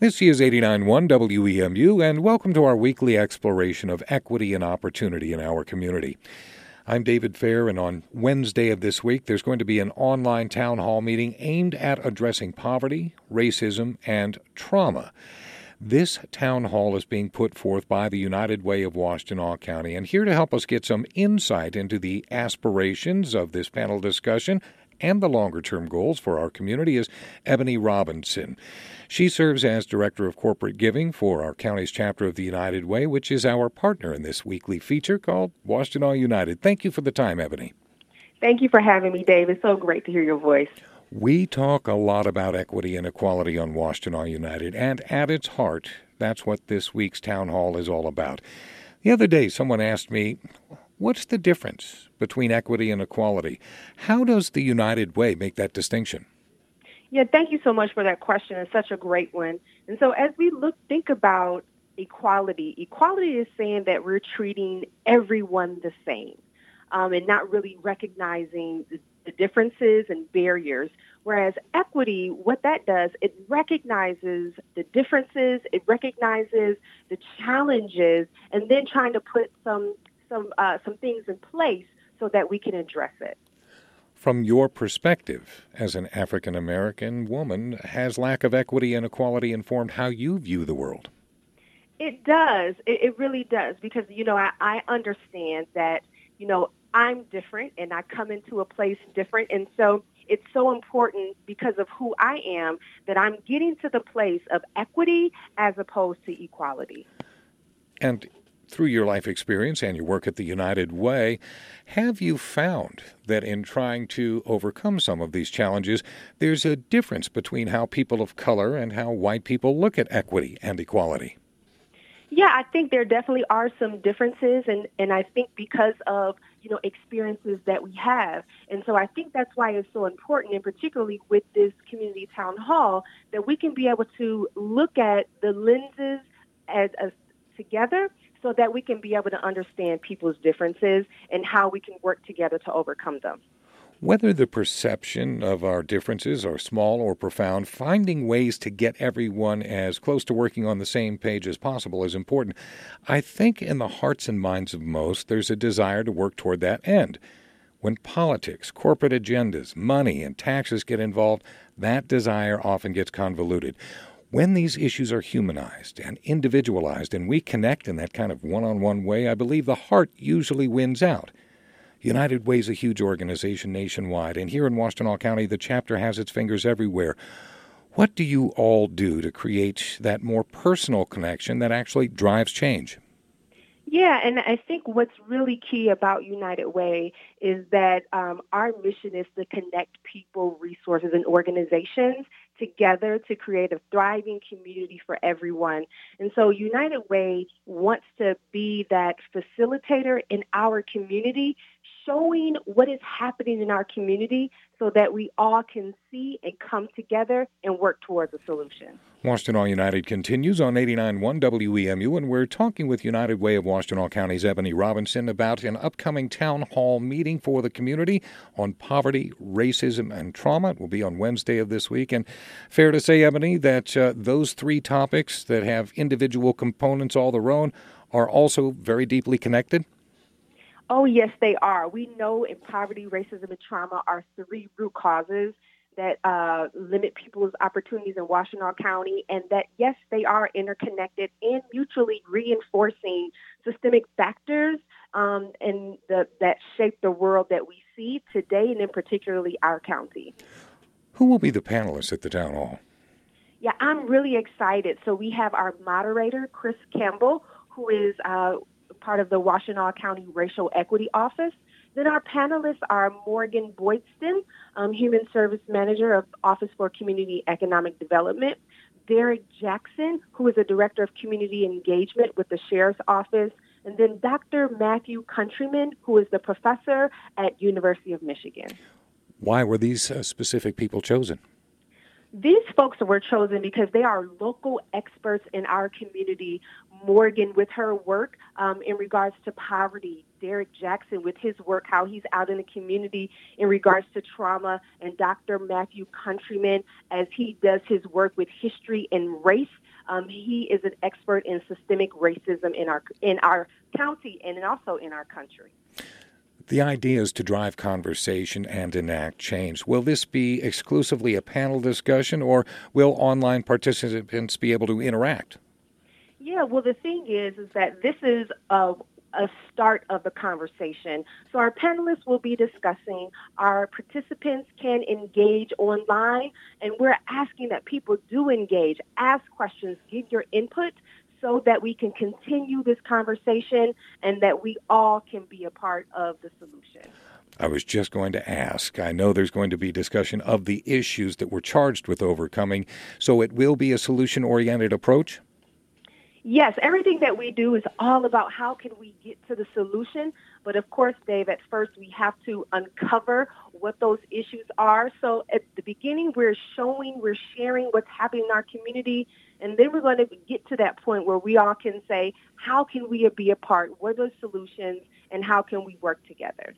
This is 89.1 WEMU, and welcome to our weekly exploration of equity and opportunity in our community. I'm David Fair, and on Wednesday of this week, there's going to be an online town hall meeting aimed at addressing poverty, racism, and trauma. This town hall is being put forth by the United Way of Washtenaw County, and here to help us get some insight into the aspirations of this panel discussion and the longer term goals for our community is Ebony Robinson. She serves as Director of Corporate Giving for our county's chapter of the United Way, which is our partner in this weekly feature called Washtenaw United. Thank you for the time, Ebony. Thank you for having me, Dave. It's so great to hear your voice. We talk a lot about equity and equality on Washtenaw United, and at its heart, that's what this week's town hall is all about. The other day, someone asked me, What's the difference between equity and equality? How does the United Way make that distinction? Yeah, thank you so much for that question. It's such a great one. And so as we look think about equality, equality is saying that we're treating everyone the same um, and not really recognizing the, the differences and barriers. Whereas equity, what that does, it recognizes the differences, it recognizes the challenges, and then trying to put some some uh, some things in place so that we can address it. From your perspective, as an African American woman, has lack of equity and equality informed how you view the world? It does. It, it really does because you know I, I understand that you know I'm different and I come into a place different, and so it's so important because of who I am that I'm getting to the place of equity as opposed to equality. And through your life experience and your work at the United Way, have you found that in trying to overcome some of these challenges, there's a difference between how people of color and how white people look at equity and equality? Yeah, I think there definitely are some differences, and, and I think because of you know experiences that we have, and so I think that's why it's so important, and particularly with this community town hall, that we can be able to look at the lenses as, as together so that we can be able to understand people's differences and how we can work together to overcome them. Whether the perception of our differences are small or profound, finding ways to get everyone as close to working on the same page as possible is important. I think in the hearts and minds of most, there's a desire to work toward that end. When politics, corporate agendas, money, and taxes get involved, that desire often gets convoluted. When these issues are humanized and individualized and we connect in that kind of one on one way, I believe the heart usually wins out. United Way is a huge organization nationwide, and here in Washtenaw County, the chapter has its fingers everywhere. What do you all do to create that more personal connection that actually drives change? Yeah, and I think what's really key about United Way is that um, our mission is to connect people, resources, and organizations together to create a thriving community for everyone. And so United Way wants to be that facilitator in our community, showing what is happening in our community so that we all can see and come together and work towards a solution. Washtenaw United continues on 89.1 WEMU, and we're talking with United Way of Washtenaw County's Ebony Robinson about an upcoming town hall meeting for the community on poverty, racism, and trauma. It will be on Wednesday of this week. And fair to say, Ebony, that uh, those three topics that have individual components all their own are also very deeply connected? Oh, yes, they are. We know in poverty, racism, and trauma are three root causes that uh, limit people's opportunities in Washtenaw County, and that, yes, they are interconnected and mutually reinforcing systemic factors um, and the, that shape the world that we see today, and in particularly our county. Who will be the panelists at the town hall? Yeah, I'm really excited. So we have our moderator, Chris Campbell, who is uh, part of the Washtenaw County Racial Equity Office. Then our panelists are Morgan Boydston, um, Human Service Manager of Office for Community Economic Development, Derek Jackson, who is a Director of Community Engagement with the Sheriff's Office, and then Dr. Matthew Countryman, who is the professor at University of Michigan. Why were these uh, specific people chosen? These folks were chosen because they are local experts in our community. Morgan, with her work um, in regards to poverty, Derek Jackson, with his work, how he's out in the community in regards to trauma, and Dr. Matthew Countryman, as he does his work with history and race Um, he is an expert in systemic racism in our in our county and also in our country. The idea is to drive conversation and enact change. Will this be exclusively a panel discussion, or will online participants be able to interact? Yeah, well, the thing is, is that this is a, a start of the conversation. So our panelists will be discussing. Our participants can engage online, and we're asking that people do engage, ask questions, give your input so that we can continue this conversation and that we all can be a part of the solution. I was just going to ask. I know there's going to be discussion of the issues that we're charged with overcoming, so it will be a solution oriented approach? Yes, everything that we do is all about how can we get to the solution. But of course, Dave, at first we have to uncover what those issues are. So at the beginning, we're showing, we're sharing what's happening in our community. And then we're going to get to that point where we all can say, how can we be a part? What are the solutions? And how can we work together?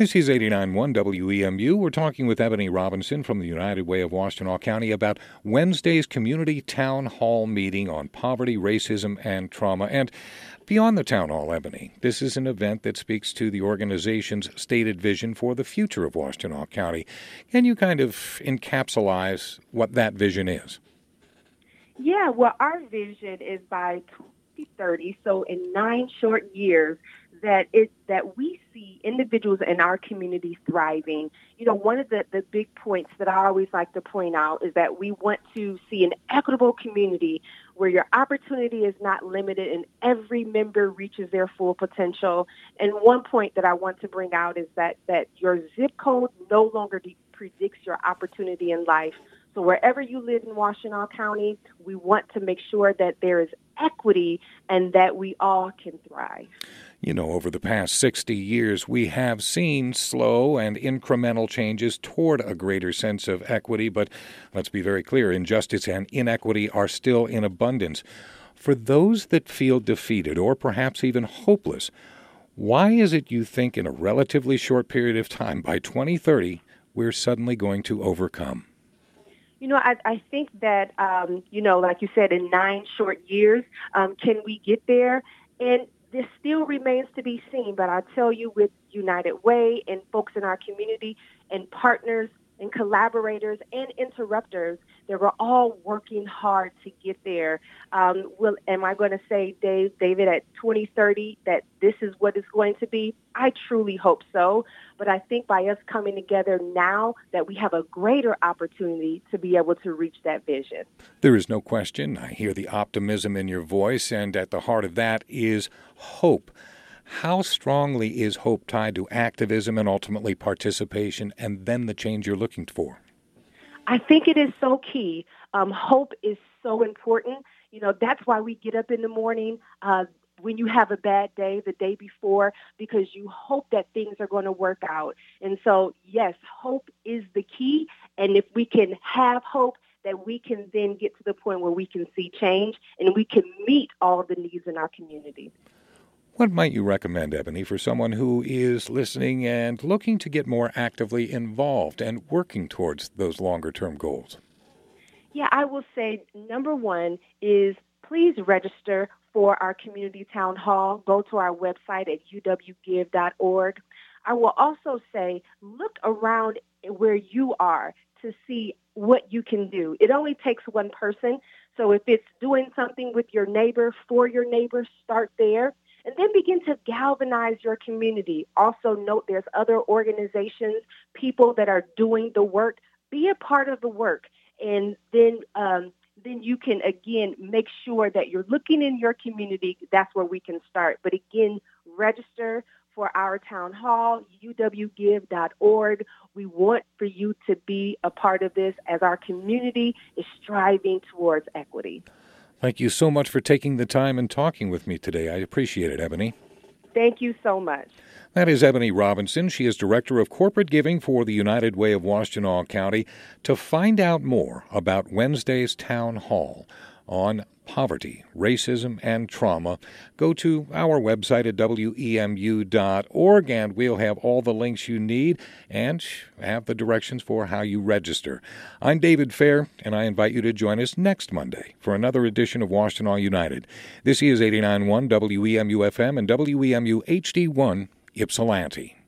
This is 89.1 WEMU. We're talking with Ebony Robinson from the United Way of Washtenaw County about Wednesday's Community Town Hall meeting on poverty, racism, and trauma. And beyond the Town Hall, Ebony, this is an event that speaks to the organization's stated vision for the future of Washtenaw County. Can you kind of encapsulate what that vision is? Yeah, well, our vision is by 2030, so in nine short years, that it that we see individuals in our community thriving. You know, one of the, the big points that I always like to point out is that we want to see an equitable community where your opportunity is not limited and every member reaches their full potential. And one point that I want to bring out is that that your zip code no longer de- predicts your opportunity in life. So wherever you live in Washtenaw County, we want to make sure that there is equity and that we all can thrive. You know, over the past 60 years, we have seen slow and incremental changes toward a greater sense of equity, but let's be very clear injustice and inequity are still in abundance. For those that feel defeated or perhaps even hopeless, why is it you think in a relatively short period of time, by 2030, we're suddenly going to overcome? You know, I, I think that, um, you know, like you said, in nine short years, um, can we get there? And this still remains to be seen, but I tell you, with United Way and folks in our community and partners and collaborators and interrupters they were all working hard to get there. Um, will am I going to say, Dave, David, at 2030 that this is what it's going to be? I truly hope so. But I think by us coming together now, that we have a greater opportunity to be able to reach that vision. There is no question. I hear the optimism in your voice, and at the heart of that is hope. How strongly is hope tied to activism and ultimately participation, and then the change you're looking for? I think it is so key. Um, hope is so important. You know, that's why we get up in the morning. Uh, when you have a bad day the day before because you hope that things are going to work out. And so, yes, hope is the key. And if we can have hope, that we can then get to the point where we can see change and we can meet all the needs in our community. What might you recommend, Ebony, for someone who is listening and looking to get more actively involved and working towards those longer term goals? Yeah, I will say number one is please register for our community town hall. Go to our website at uwgive.org. I will also say look around where you are to see what you can do. It only takes one person. So if it's doing something with your neighbor, for your neighbor, start there and then begin to galvanize your community. Also, note there's other organizations, people that are doing the work. Be a part of the work, and then um, then you can again make sure that you're looking in your community. That's where we can start. But again, register for our town hall, uwgive.org. We want for you to be a part of this as our community is striving towards equity. Thank you so much for taking the time and talking with me today. I appreciate it, Ebony. Thank you so much. That is Ebony Robinson. She is Director of Corporate Giving for the United Way of Washtenaw County. To find out more about Wednesday's Town Hall on poverty, racism, and trauma, go to our website at wemu.org and we'll have all the links you need and have the directions for how you register. I'm David Fair, and I invite you to join us next Monday for another edition of Washtenaw United. This is 89.1 WEMU FM and WEMU HD1 Ypsilanti.